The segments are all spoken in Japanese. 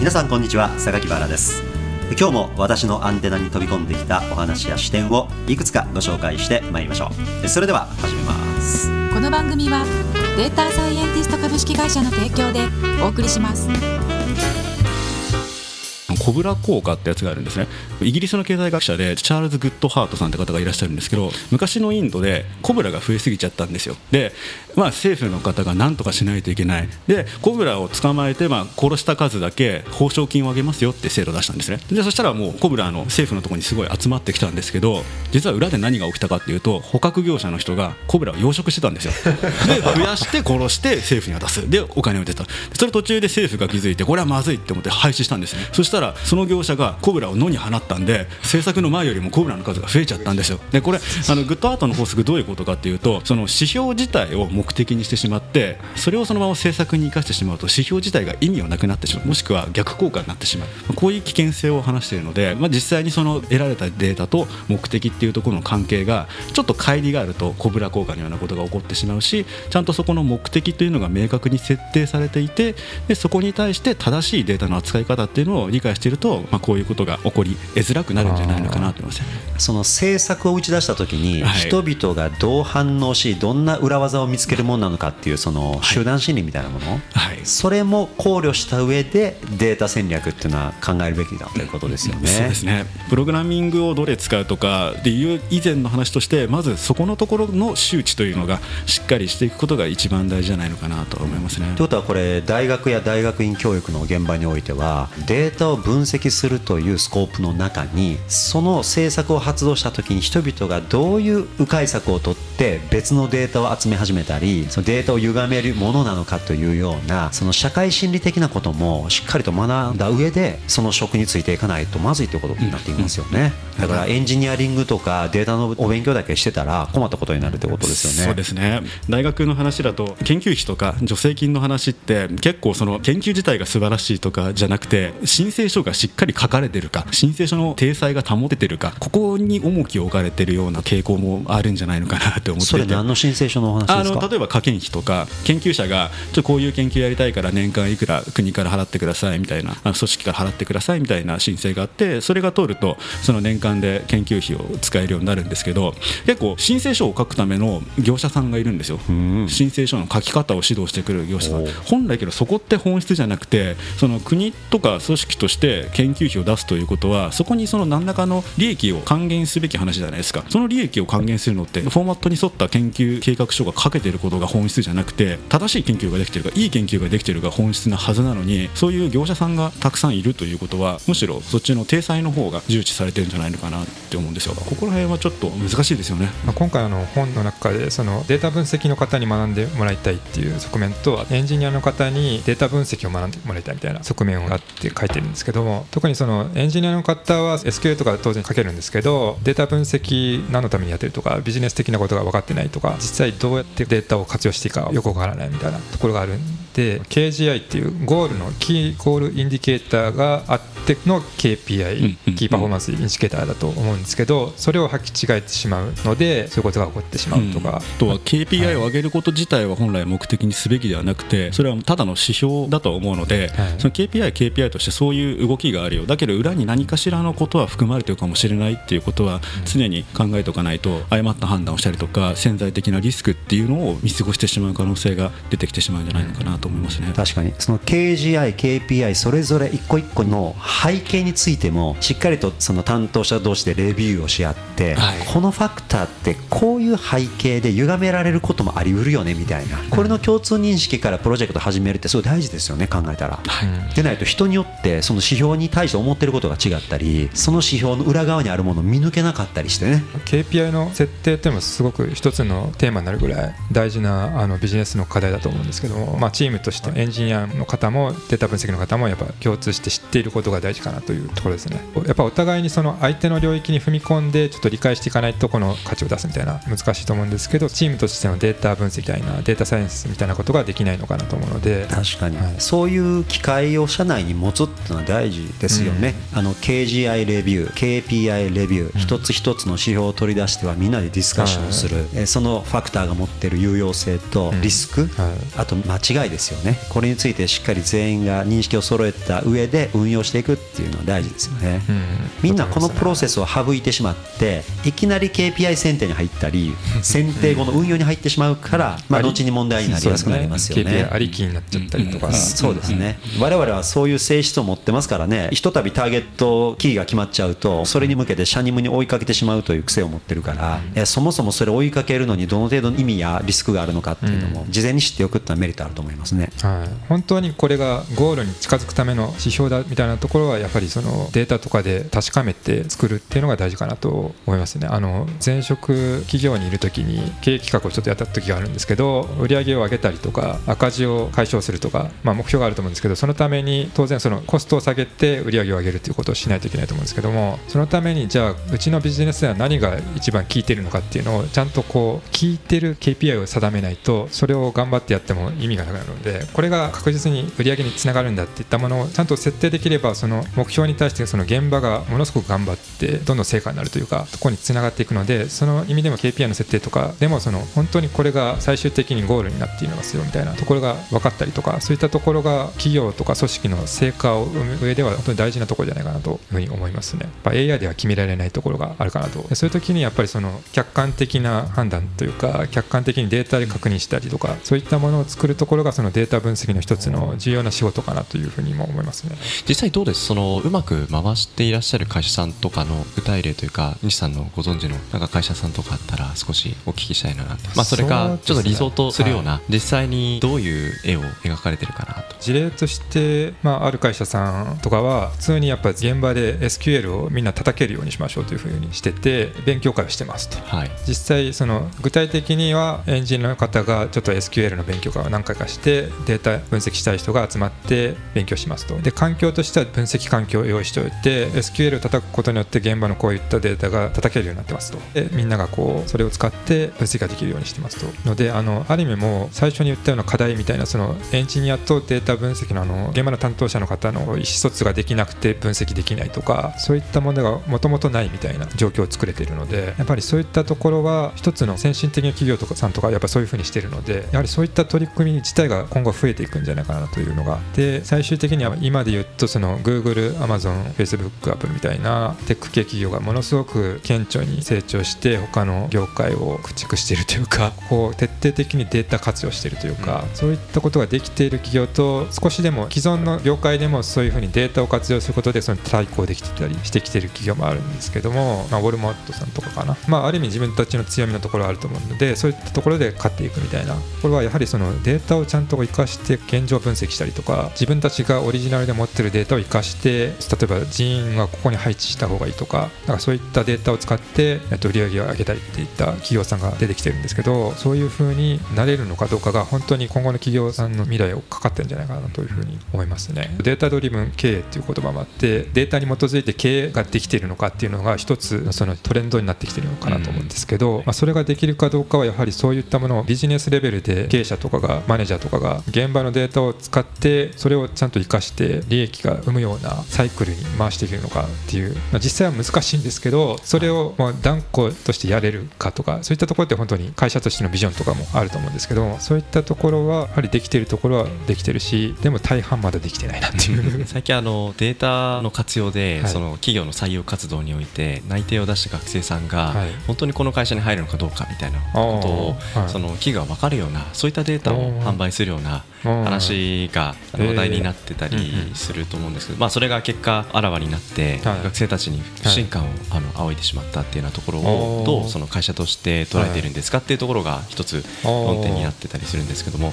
皆さんこんにちは。榊原です。今日も私のアンテナに飛び込んできたお話や視点をいくつかご紹介してまいりましょう。それでは始めます。この番組はデータサイエンティスト株式会社の提供でお送りします。コブラ効果ってやつがあるんですね。イギリスの経済学者でチャールズ・グッドハートさんって方がいらっしゃるんですけど昔のインドでコブラが増えすぎちゃったんですよ。で、まあ、政府の方が何とかしないといけない。でコブラを捕まえて、まあ、殺した数だけ報奨金をあげますよって制度を出したんですね。でそしたらもうコブラの政府のところにすごい集まってきたんですけど実は裏で何が起きたかっていうと捕獲業者の人がコブラを養殖してたんですよ。で増やして殺して政府に渡す。でお金を出た。それ途中で政府が気づいてこれはまずいって思って廃止したんですね。そしたらその業者がコブラを野に放ったんで制作の前よりもコブラの数が増えちゃったんですよ。でこれあのグッドアートの法則どういうことかっていうとその指標自体を目的にしてしまってそれをそのまま制作に生かしてしまうと指標自体が意味がなくなってしまう。もしくは逆効果になってしまう。こういう危険性を話しているので、まあ、実際にその得られたデータと目的っていうところの関係がちょっと乖離があるとコブラ効果のようなことが起こってしまうしちゃんとそこの目的というのが明確に設定されていてでそこに対して正しいデータの扱い方っていうのを理解していると、まあ、こういうことが起こり得づらくなるんじゃないのかなと思いますその政策を打ち出した時に、人々がどう反応しどんな裏技を見つけるものなのかっていうその集団心理みたいなもの、はい、それも考慮した上でデータ戦略っていうのは考えるべきだということですよね。そうですね。プログラミングをどれ使うとかっていう以前の話としてまずそこのところの周知というのがしっかりしていくことが一番大事じゃないのかなと思いますね。ということはこれ大学や大学院教育の現場においてはデータを分析するというスコープの中にその政策を発動した時に人々がどういう迂回策を取って別のデータを集め始めたりそのデータを歪めるものなのかというようなその社会心理的なこともしっかりと学んだ上でその職についていかないとまずいということになっていますよね、だからエンジニアリングとかデータのお勉強だけしてたら困ったことになるということですよね。そうですね。大学の話だと研究費とか助成金の話って結構その研究自体が素晴らしいとかじゃなくて申請書がしっかり書かれてるか申請書の体裁が保ててるかここに重きを置かれてるような傾向もあるんじゃないのかなと思ってそれ何の申請書のお話ですか？例えば科研費とか研究者がちょこういう研究やりたいから年間いくら国から払ってくださいみたいな組織から払ってくださいみたいな申請があってそれが通るとその年間で研究費を使えるようになるんですけど結構申請書を書くための業者さんがいるんですよ。申請書の書き方を指導してくる業者さん。本来けどそこって本質じゃなくてその国とか組織として研究費を出すということはそこにその何らかの利益を還元すべき話じゃないですか。その利益を還元するのってフォーマットに沿った研究計画書が書けてることが本質じゃなくて正しい研究ができてるかいい研究ができてるが本質なはずなのにそういう業者さんがたくさんいるということはむしろそっちの体裁の方が重視されてるんじゃないのかなって思うんですよ。ここら辺はちょっと難しいですよね、まあ、今回の本の中でそのデータ分析の方に学んでもらいたいっていう側面とエンジニアの方にデータ分析を学んでもらいたいみたいな側面があって書いてるんですけどけども特にそのエンジニアの方は SQL とか当然書けるんですけどデータ分析何のためにやってるとかビジネス的なことが分かってないとか実際どうやってデータを活用していいかよく分からないみたいなところがあるんで KGI っていうゴールの Key Goal Indicator があっての KPI、 Key Performance Indicator だと思うんですけどそれを履き違えてしまうのでそういうことが起こってしまうとか、とは KPI を上げること自体は本来目的にすべきではなくてそれはただの指標だと思うので、その KPI、KPI としてそういう動きがあるよだけど裏に何かしらのことは含まれているかもしれないっていうことは常に考えておかないと誤った判断をしたりとか潜在的なリスクっていうのを見過ごしてしまう可能性が出てきてしまうん。じゃないのかなと思いますね。確かに。その KGI、KPI それぞれ一個一個の背景についてもしっかりとその担当者同士でレビューをし合って、はい、このファクターってこういう背景で歪められることもありうるよねみたいな。これの共通認識からプロジェクト始めるってすごい大事ですよね考えたら、はい、でないと人によってその指標に対して思ってることが違ったりその指標の裏側にあるものを見抜けなかったりしてね。KPI の設定っていうのもすごく一つのテーマになるぐらい大事なあのビジネスの課題だと思うんですけども、まあ、チームとしてエンジニアの方もデータ分析の方もやっぱ共通して知っていることが大事かなというところですね。やっぱお互いにその相手の領域に踏み込んでちょっと理解していかないとこの価値を出すみたいな難しいと思うんですけどチームとしてのデータ分析みたいなデータサイエンスみたいなことができないのかなと思うので。確かに、はい、そういう機会を社内に持つっていうのは大事ですよね、うん、あの KGI レビュー KPI レビュー、うん、一つ一つの指標を取り出してはみんなでディスカッションする、はい、そのファクターが持っている有用性とリスク、うんはい、あと間違いですですよね。これについてしっかり全員が認識を揃えた上で運用していくっていうのは大事ですよね、うん。みんなこのプロセスを省いてしまっていきなり KPI 選定に入ったり選定後の運用に入ってしまうから、まあ、後に問題になりやすくなりますよね。KPI ありきになっちゃったりとか、そうですね。我々はそういう性質を持ってますからねひとたびターゲットキーが決まっちゃうとそれに向けてシャニムに追いかけてしまうという癖を持ってるからそもそもそれを追いかけるのにどの程度の意味やリスクがあるのかっていうのも事前に知っておくっていうのはメリットあると思いますね。はい、本当にこれがゴールに近づくための指標だみたいなところはやっぱりそのデータとかで確かめて作るっていうのが大事かなと思いますねあの前職企業にいる時に経営企画をちょっとやった時があるんですけど売上を上げたりとか赤字を解消するとか、まあ、目標があると思うんですけどそのために当然そのコストを下げて売上を上げるということをしないといけないと思うんですけどもそのためにじゃあうちのビジネスでは何が一番効いてるのかっていうのをちゃんとこう効いてる KPI を定めないとそれを頑張ってやっても意味がなくなるでこれが確実に売り上げにつながるんだっていったものをちゃんと設定できればその目標に対してその現場がものすごく頑張ってどんどん成果になるというかそこにつながっていくのでその意味でも KPI の設定とかでもその本当にこれが最終的にゴールになっていますよみたいなところが分かったりとかそういったところが企業とか組織の成果を生む上では本当に大事なところじゃないかなというふうに思いますね。やっぱ AI では決められないところがあるかなとそういう時にやっぱりその客観的な判断というか客観的にデータで確認したりとかそういったものを作るところがそのデータ分析の一つの重要な仕事かなというふうにも思いますね。実際どうです？そのうまく回していらっしゃる会社さんとかの具体例というか西さんのご存知のなんか会社さんとかあったら少しお聞きしたいなって、まあ、それかちょっと理想とするような、実際にどういう絵を描かれてるかなと。事例として、まあ、ある会社さんとかは普通にやっぱ現場で SQL をみんな叩けるようにしましょうというふうにしてて勉強会をしてますと。はい。実際その具体的にはエンジニアの方がちょっと SQL の勉強会を何回かしてデータ分析したい人が集まって勉強しますと。で環境としては分析環境を用意しておいて SQL を叩くことによって現場のこういったデータが叩けるようになってますと。でみんながこうそれを使って分析ができるようにしてますと。のであのある意味も最初に言ったような課題みたいなそのエンジニアとデータ分析のあの現場の担当者の方の意思疎通ができなくて分析できないとかそういった問題がもともとないみたいな状況を作れているのでやっぱりそういったところは一つの先進的な企業とかさんとかやっぱそういうふうにしてるのでやはりそういった取り組み自体が今後増えていくんじゃないかなというのが。で最終的には今で言うとその Google、Amazon、Facebook、Apple みたいなテック系企業がものすごく顕著に成長して他の業界を駆逐しているというか こう徹底的にデータ活用しているというか、そういったことができている企業と少しでも既存の業界でもそういうふうにデータを活用することでその対抗できてたりしてきている企業もあるんですけども、まあ、ウォルマットさんとかかな、まあ、ある意味自分たちの強みのところはあると思うのでそういったところで勝っていくみたいな。これはやはりそのデータをちゃんとを生かして現状分析したりとか自分たちがオリジナルで持ってるデータを生かして例えば人員はここに配置した方がいいとかなんかそういったデータを使ってえっと売り上げを上げたりっていった企業さんが出てきてるんですけどそういうふうになれるのかどうかが本当に今後の企業さんの未来をかかってるんじゃないかなというふうに思いますねデータドリブン経営っていう言葉もあってデータに基づいて経営ができているのかっていうのが一つのそのトレンドになってきてるのかなと思うんですけど、まあ、それができるかどうかはやはりそういったものをビジネスレベルで経営者とかがマネージャーとかが現場のデータを使ってそれをちゃんと生かして利益が生むようなサイクルに回していけるのかっていう、まあ、実際は難しいんですけどそれをまあ断固としてやれるかとかそういったところって本当に会社としてのビジョンとかもあると思うんですけどそういったところはやはりできているところはできてるしでも大半まだできてないなっていう。最近あのデータの活用で、はい。その企業の採用活動において内定を出した学生さんが、はい。本当にこの会社に入るのかどうかみたいなことを、その企業が分かるようなそういったデータを販売するようなうん話が話題になってたりすると思うんですけど、まあ、それが結果あらわになって、はい。学生たちに不信感をあの仰いでしまったっていうようなところをどうその会社として捉えているんですかっていうところが一つ論点になってたりするんですけども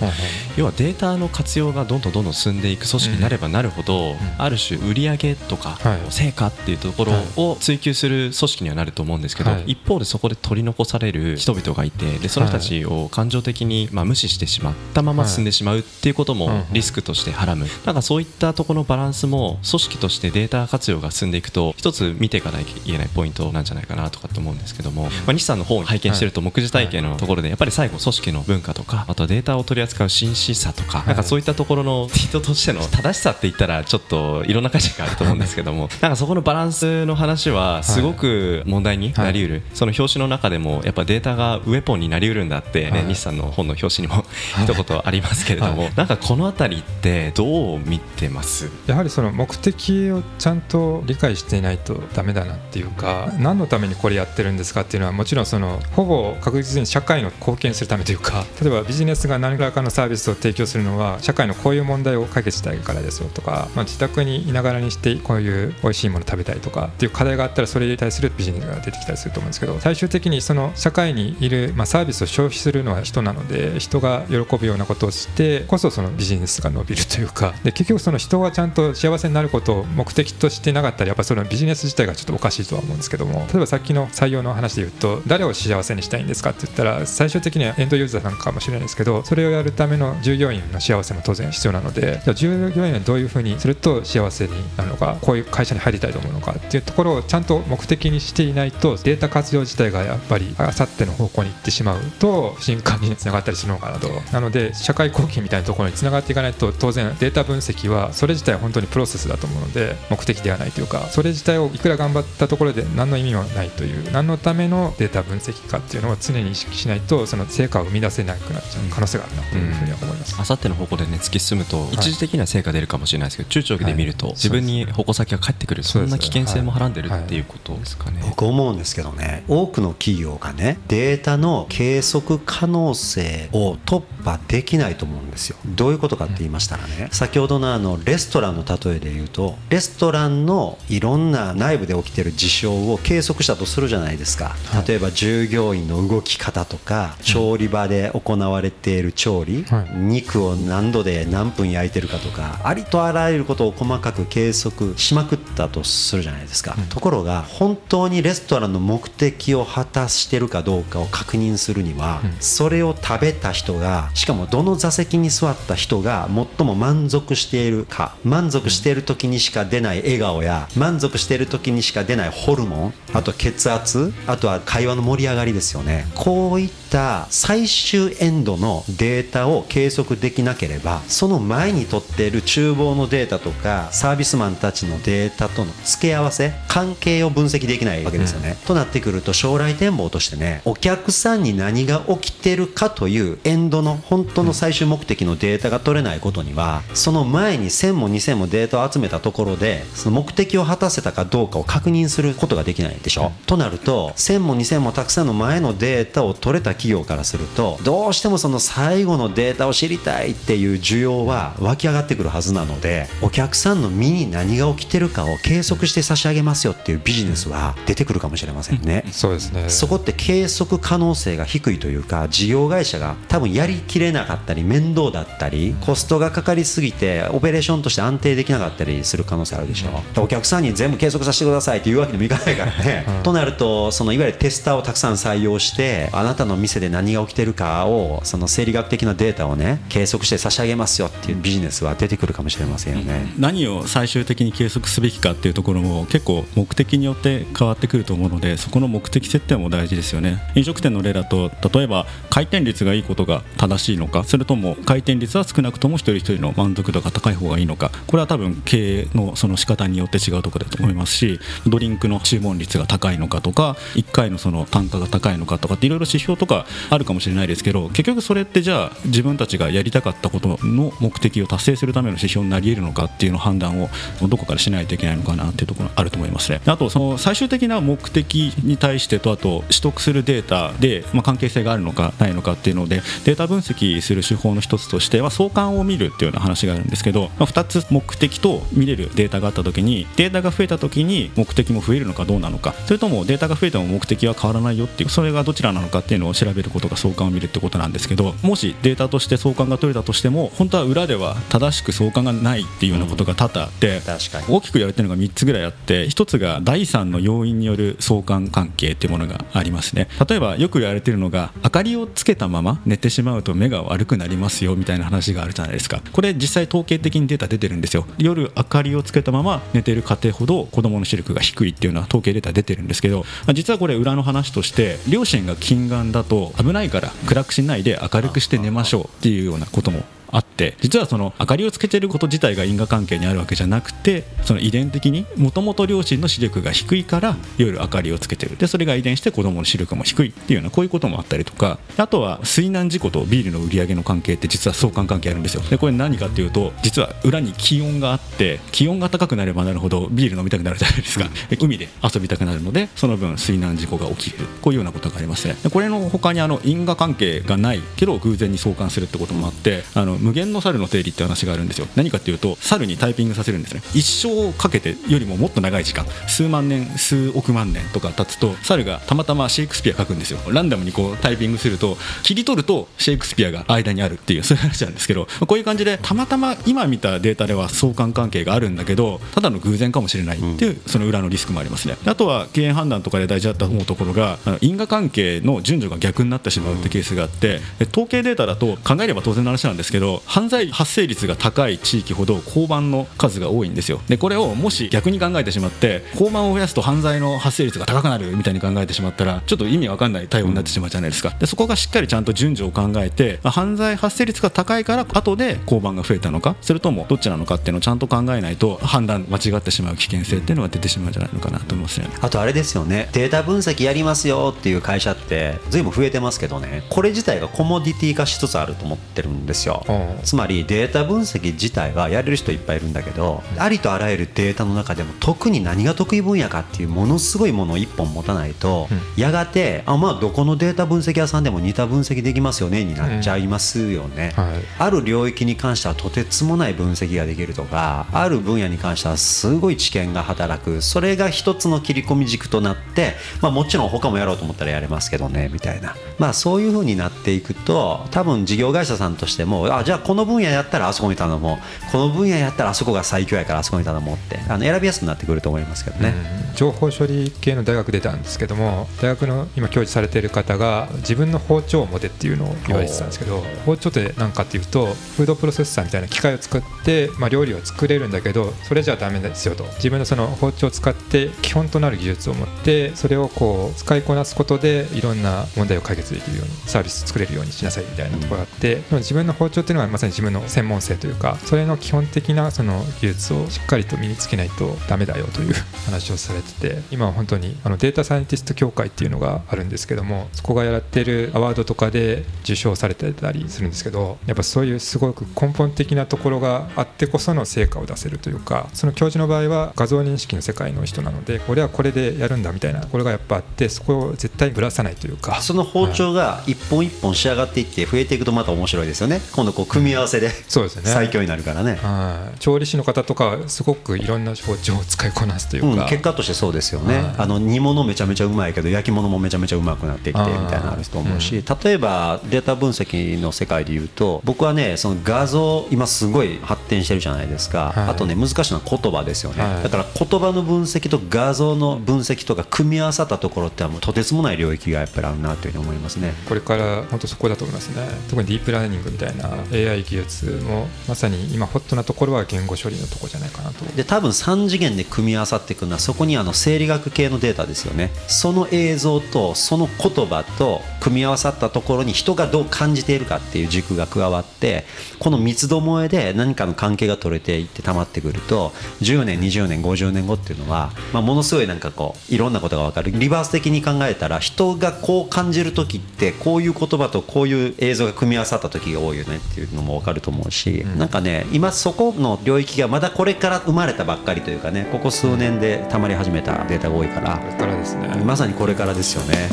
要はデータの活用がどんどんどんどん進んでいく組織になればなるほど、ある種売上とかはい。成果っていうところを追求する組織にはなると思うんですけど、はい。一方でそこで取り残される人々がいてでその人たちを感情的にまあ無視してしまったまま進んでしまうっていうこともはいリスクとしてはらむ。なんかそういったところのバランスも組織としてデータ活用が進んでいくと一つ見ていかないといけないポイントなんじゃないかなとかって思うんですけども、まあ、西さんの方を拝見してると目次体系のところでやっぱり最後組織の文化とかあとはデータを取り扱う真摯さとかなんかそういったところの人としての正しさって言ったらちょっといろんな解釈があると思うんですけども。なんかそこのバランスの話はすごく問題になりうる、その表紙の中でもやっぱデータがウェポンになりうるんだって、ねはい。西さんの本の表紙にも 一言ありますますけれども、はい。なんかこの辺りってどう見てます？やはりその目的をちゃんと理解していないとダメだなっていうか何のためにこれやってるんですかっていうのはもちろんそのほぼ確実に社会の貢献するためというか例えばビジネスが何らかのサービスを提供するのは社会のこういう問題を解決したいからですよとか、まあ、自宅にいながらにしてこういう美味しいもの食べたいとかっていう課題があったらそれに対するビジネスが出てきたりすると思うんですけど最終的にその社会にいる、まあ、サービスを消費するのは人なので人が喜ぶようなことをしてこそそのビジネスが伸びるというか。で結局その人がちゃんと幸せになることを目的としてなかったらやっぱそのビジネス自体がちょっとおかしいとは思うんですけども。例えばさっきの採用の話で言うと誰を幸せにしたいんですかって言ったら最終的にはエンドユーザーさんかもしれないですけどそれをやるための従業員の幸せも当然必要なので。じゃあ従業員はどういうふうにすると幸せになるのかこういう会社に入りたいと思うのかっていうところをちゃんと目的にしていないとデータ活用自体がやっぱりあさっての方向に行ってしまうと不信感につながったりするのかなと。なので社会貢献みたいなところにつながっていかないと当然データ分析はそれ自体は本当にプロセスだと思うので目的ではないというかそれ自体をいくら頑張ったところで何の意味もないという何のためのデータ分析かっていうのを常に意識しないとその成果を生み出せなくなっちゃう可能性があるなというふうには思います。あさっての方向でね突き進むと一時的には成果出るかもしれないですけど中長期で見るとはい。自分に矛先が返ってくるそんな危険性もはらんでるはいってい。うことですかね。僕思うんですけどね多くの企業がねデータの計測可能性を突破できないと思うんですよ。どういうことかって言いましたらね先ほどのあのレストランの例えで言うとレストランのいろんな内部で起きてる事象を計測したとするじゃないですか。例えば従業員の動き方とか調理場で行われている調理はい。肉を何度で何分焼いてるかとかありとあらゆることを細かく計測しまくったとするじゃないですか、ところが本当にレストランの目的を果たしてるかどうかを確認するには、それを食べた人がしかもどの座席に座った人が最も満足しているか満足している時にしか出ない笑顔や満足している時にしか出ないホルモンあと血圧あとは会話の盛り上がりですよね。こういった最終エンドのデータを計測できなければその前に取っている厨房のデータとかサービスマンたちのデータとの付け合わせ関係を分析できないわけですよね、となってくると将来展望としてねお客さんに何が起きてるかというエンドの本当の最終目的のデータが取れないことにはその前に1000も2000もデータを集めたところでその目的を果たせたかどうかを確認することができないでしょ、となると1000も2000もたくさんの前のデータを取れた企業からするとどうしてもその最後のデータを知りたいっていう需要は湧き上がってくるはずなのでお客さんの身に何が起きてるかを計測して差し上げますよっていうビジネスは出てくるかもしれませんね。そうですね。そこって計測可能性が低いというか事業会社が多分やりきれなかったり面倒だったりコストがかかりすぎてオペレーションとして安定できなかったりする可能性あるでしょ。お客さんに全部計測させてくださいっていうわけにもいかないからね、となるとそのいわゆるテスターをたくさん採用してあなたの店で何が起きてるかをその生理学的なデータをね計測して差し上げますよっていうビジネスは出てくるかもしれませんよね。何を最終的に計測すべきかっていうところも結構目的によって変わってくると思うのでそこの目的設定も大事ですよね。飲食店の例だと例えば回転率がいいことが正しいのかそれとも回転率は少なくとも一人一人の満足度が高い方がいいのかこれは多分経営のその仕方によって違うところだと思いますしドリンクの注文率が高いのかとか1回のその単価が高いのかとかっていろいろ指標とかあるかもしれないですけど結局それってじゃあ自分たちがやりたかったことの目的を達成するための指標になり得るのかっていうの判断をどこからしないといけないのかなっていうところあると思いますね。あとその最終的な目的に対してとあと取得するデータで、まあ、関係性があるのかないのかっていうのでデータ分析する手法の一つとしては相関を見るっていうような話があるんですけど、まあ、2つ目的と見れるデータがあった時にデータが増えた時に目的も増えるのかどうなのかそれともデータが増えても目的は変わらないよっていうそれがどちらなのかっていうのを調べることが相関を見るってことなんですけどもしデータとして相関が取れたとしても本当は裏では正しく相関がないっていうようなことが多々あって、確かに。大きく言われてるのが3つぐらいあって1つが第三の要因による相関関係っていうものがありますね。例えばよく言われてるのが明かりをつけたまま寝てしまうと目が悪くなりますよみたいな話があるじゃないですか。これ実際統計的にデータ出てるんですよ。夜明かりをつけたまま寝てる家庭ほど子供の視力が低いっていうのは統計データ出てるんですけどまあ実はこれ裏の話として両親が近眼だと危ないから暗くしないで明るくして寝ましょうっていうようなこともあってって実はその明かりをつけてること自体が因果関係にあるわけじゃなくてその遺伝的にもともと両親の視力が低いから夜明かりをつけてる。でそれが遺伝して子供の視力も低いっていうようなこういうこともあったりとか。あとは水難事故とビールの売り上げの関係って実は相関関係あるんですよ。でこれ何かっていうと実は裏に気温があって気温が高くなればなるほどビール飲みたくなるじゃないですか。海で遊びたくなるのでその分水難事故が起きる。こういうようなことがありますね。でこれの他にあの因果関係がないけど偶然に相関するってこともあってあの無限の猿の定理って話があるんですよ。何かっていうと猿にタイピングさせるんですね。一生かけてよりももっと長い時間。数万年数億万年とか経つと猿がたまたまシェイクスピア書くんですよ。ランダムにこうタイピングすると切り取るとシェイクスピアが間にあるっていうそういう話なんですけどこういう感じでたまたま今見たデータでは相関関係があるんだけどただの偶然かもしれないっていうその裏のリスクもありますね。あとは経営判断とかで大事だと思うところが因果関係の順序が逆になってしまうってケースがあってで統計データだと考えれば当然の話なんですけど犯罪発生率が高い地域ほど交番の数が多いんですよ。でこれをもし逆に考えてしまって交番を増やすと犯罪の発生率が高くなるみたいに考えてしまったらちょっと意味わかんない対応になってしまうじゃないですか。でそこがしっかりちゃんと順序を考えてまあ犯罪発生率が高いから後で交番が増えたのかそれともどっちなのかっていうのをちゃんと考えないと判断間違ってしまう危険性っていうのが出てしまうんじゃないのかなと思いますね。あとあれですよね。データ分析やりますよっていう会社って随分増えてますけどね。これ自体がコモディティ化しつつあると思ってるんですよ。うんつまりデータ分析自体はやれる人いっぱいいるんだけどありとあらゆるデータの中でも特に何が得意分野かっていうものすごいものを一本持たないと、やがてあまあどこのデータ分析屋さんでも似た分析できますよねになっちゃいますよね、はい。ある領域に関してはとてつもない分析ができるとかある分野に関してはすごい知見が働く。それが一つの切り込み軸となって、まあ、もちろん他もやろうと思ったらやれますけどねみたいな、まあ、そういう風になっていくと多分事業会社さんとしてもあじゃあこの分野やったらあそこに頼もうこの分野やったらあそこが最強やからあそこに頼もうってあの選びやすくなってくると思いますけどね。うん。情報処理系の大学出たんですけども大学の今教授されている方が自分の包丁を持てっていうのを言われてたんですけど包丁って何かっていうとフードプロセッサーみたいな機械を使って、まあ、料理を作れるんだけどそれじゃダメですよと。自分のその包丁を使って基本となる技術を持ってそれをこう使いこなすことでいろんな問題を解決できるようにサービス作れるようにしなさいみたいなところがあってでも自分の包丁っていうのはまさに自分の専門性というかそれの基本的なその技術をしっかりと身につけないとダメだよという 話をされてて今は本当にあのデータサイエンティスト協会っていうのがあるんですけどもそこがやってるアワードとかで受賞されてたりするんですけどやっぱそういうすごく根本的なところがあってこその成果を出せるというかその教授の場合は画像認識の世界の人なので俺はこれでやるんだみたいなころがやっぱあってそこを絶対ぶらさないというか。その包丁が一本一本仕上がっていって増えていくとまた面白いですよね。今度こう組み合わせでそうですよね。最強になるからね、はい。調理師の方とかはすごくいろんな包丁を使いこなすというか、うん、結果としてそうですよね、はい。あの煮物めちゃめちゃうまいけど焼き物もめちゃめちゃうまくなってきてみたいなのあると思うし、例えばデータ分析の世界でいうと僕はねその画像今すごい発展してるじゃないですか、はい。あとね難しいのは言葉ですよね、はい。だから言葉の分析と画像の分析とか組み合わさったところってはもうとてつもない領域がやっぱりあるなというふうに思いますね。これから本当そこだと思いますね。特にディープラーニングみたいな AI 技術もまさに今ホットなところは言語処理のとこじゃないかなと。で多分3次元で組み合わさっていくのはそこにあの生理学系のデータですよね。その映像とその言葉と組み合わさったところに人がどう感じているかっていう軸が加わってこの三つどもえで何かの関係が取れていって溜まってくると10年20年50年後っていうのは、まあ、ものすごいなんかこういろんなことが分かる。リバース的に考えたら人がこう感じる時ってこういう言葉とこういう映像が組み合わさった時が多いよねっていうのも分かると思うし、なんかね今そこの領域がまだこれから生まれたばっかりというかねここ数年で溜まり始めたデータが多いからこれからですねまさにこれからですよね。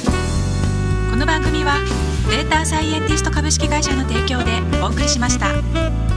この番組はデータサイエンティスト株式会社の提供でお送りしました。